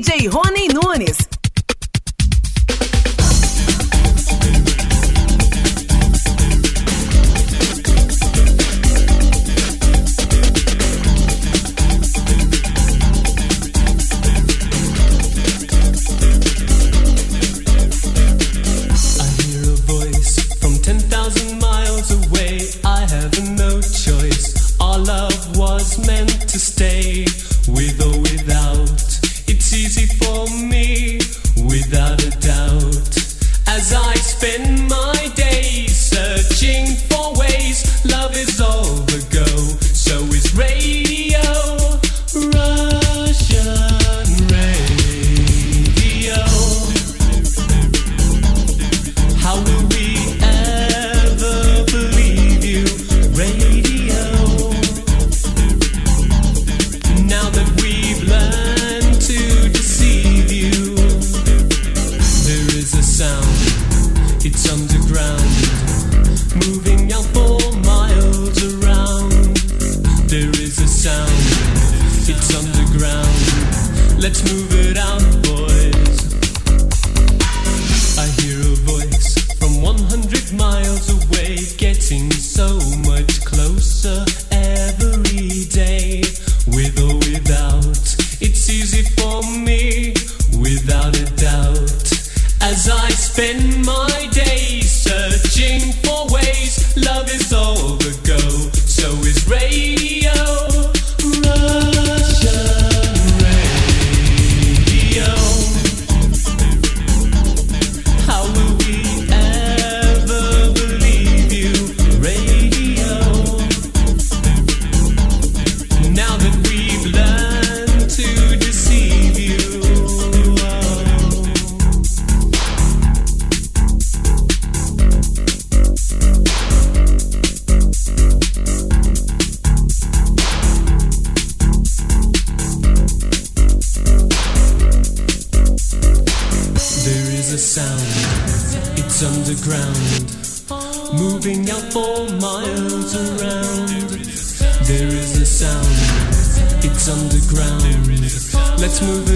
DJ Rony Nunes. ground, moving out for miles around. There is a sound, it's underground. Let's move